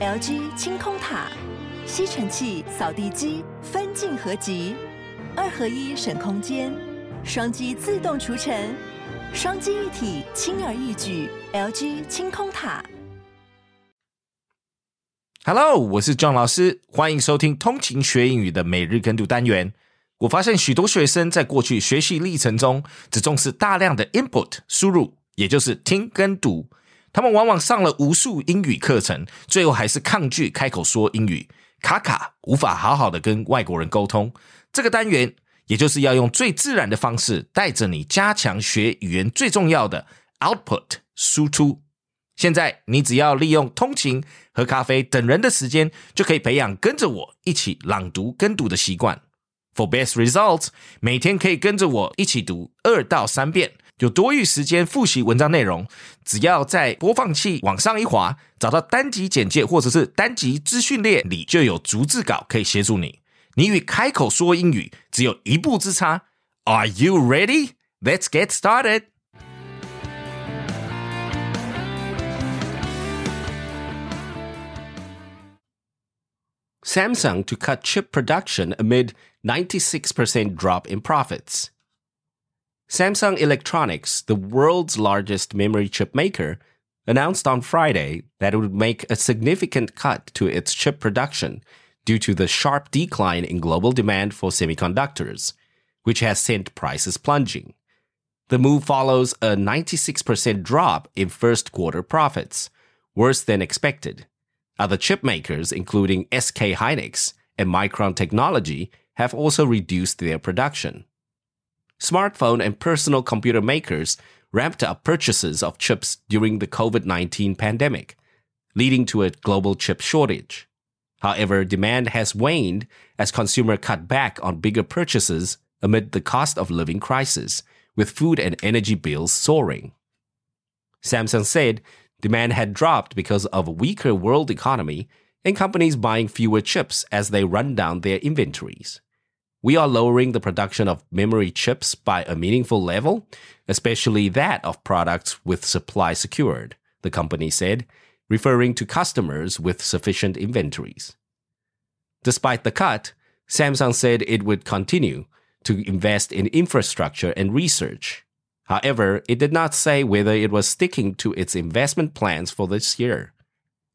LG 清空塔，吸尘器、扫地机分镜合集，二合一省空间，双击自动除尘，双击一体轻而易举。LG 清空塔。Hello，我是 John 老师，欢迎收听通勤学英语的每日跟读单元。我发现许多学生在过去学习历程中，只重视大量的 input 输入，也就是听跟读。他们往往上了无数英语课程，最后还是抗拒开口说英语，卡卡无法好好的跟外国人沟通。这个单元，也就是要用最自然的方式，带着你加强学语言最重要的 output 输出。现在你只要利用通勤、喝咖啡等人的时间，就可以培养跟着我一起朗读跟读的习惯。For best results，每天可以跟着我一起读二到三遍，有多余时间复习文章内容。只要在播放器往上一滑，找到单集简介或者是单集资讯列里，就有逐字稿可以协助你。你与开口说英语只有一步之差。Are you ready? Let's get started. Samsung to cut chip production amid 96% drop in profits. Samsung Electronics, the world's largest memory chip maker, announced on Friday that it would make a significant cut to its chip production due to the sharp decline in global demand for semiconductors, which has sent prices plunging. The move follows a 96% drop in first quarter profits, worse than expected. Other chip makers, including SK Hynix and Micron Technology, have also reduced their production. Smartphone and personal computer makers ramped up purchases of chips during the COVID 19 pandemic, leading to a global chip shortage. However, demand has waned as consumers cut back on bigger purchases amid the cost of living crisis, with food and energy bills soaring. Samsung said demand had dropped because of a weaker world economy and companies buying fewer chips as they run down their inventories. We are lowering the production of memory chips by a meaningful level, especially that of products with supply secured, the company said, referring to customers with sufficient inventories. Despite the cut, Samsung said it would continue to invest in infrastructure and research. However, it did not say whether it was sticking to its investment plans for this year.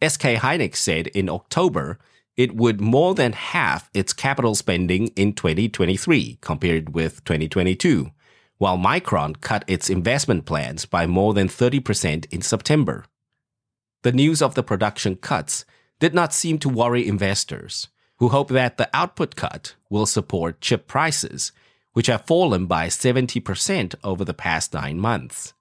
SK Hynix said in October it would more than halve its capital spending in 2023 compared with 2022, while Micron cut its investment plans by more than 30% in September. The news of the production cuts did not seem to worry investors, who hope that the output cut will support chip prices, which have fallen by 70% over the past nine months.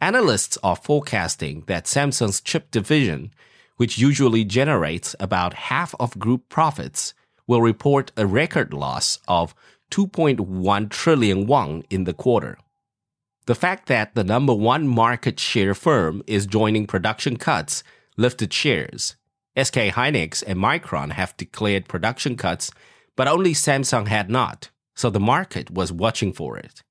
Analysts are forecasting that Samsung's chip division, which usually generates about half of group profits, will report a record loss of 2.1 trillion won in the quarter. The fact that the number one market share firm is joining production cuts lifted shares. SK Hynix and Micron have declared production cuts, but only Samsung had not, so the market was watching for it.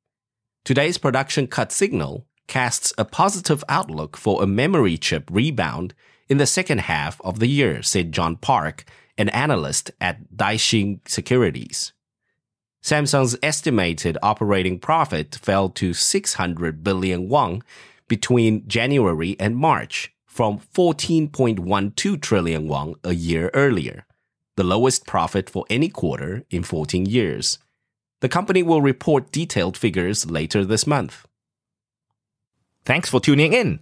Today's production cut signal casts a positive outlook for a memory chip rebound in the second half of the year, said John Park, an analyst at Daishin Securities. Samsung's estimated operating profit fell to 600 billion won between January and March from 14.12 trillion won a year earlier, the lowest profit for any quarter in 14 years. The company will report detailed figures later this month. Thanks for tuning in.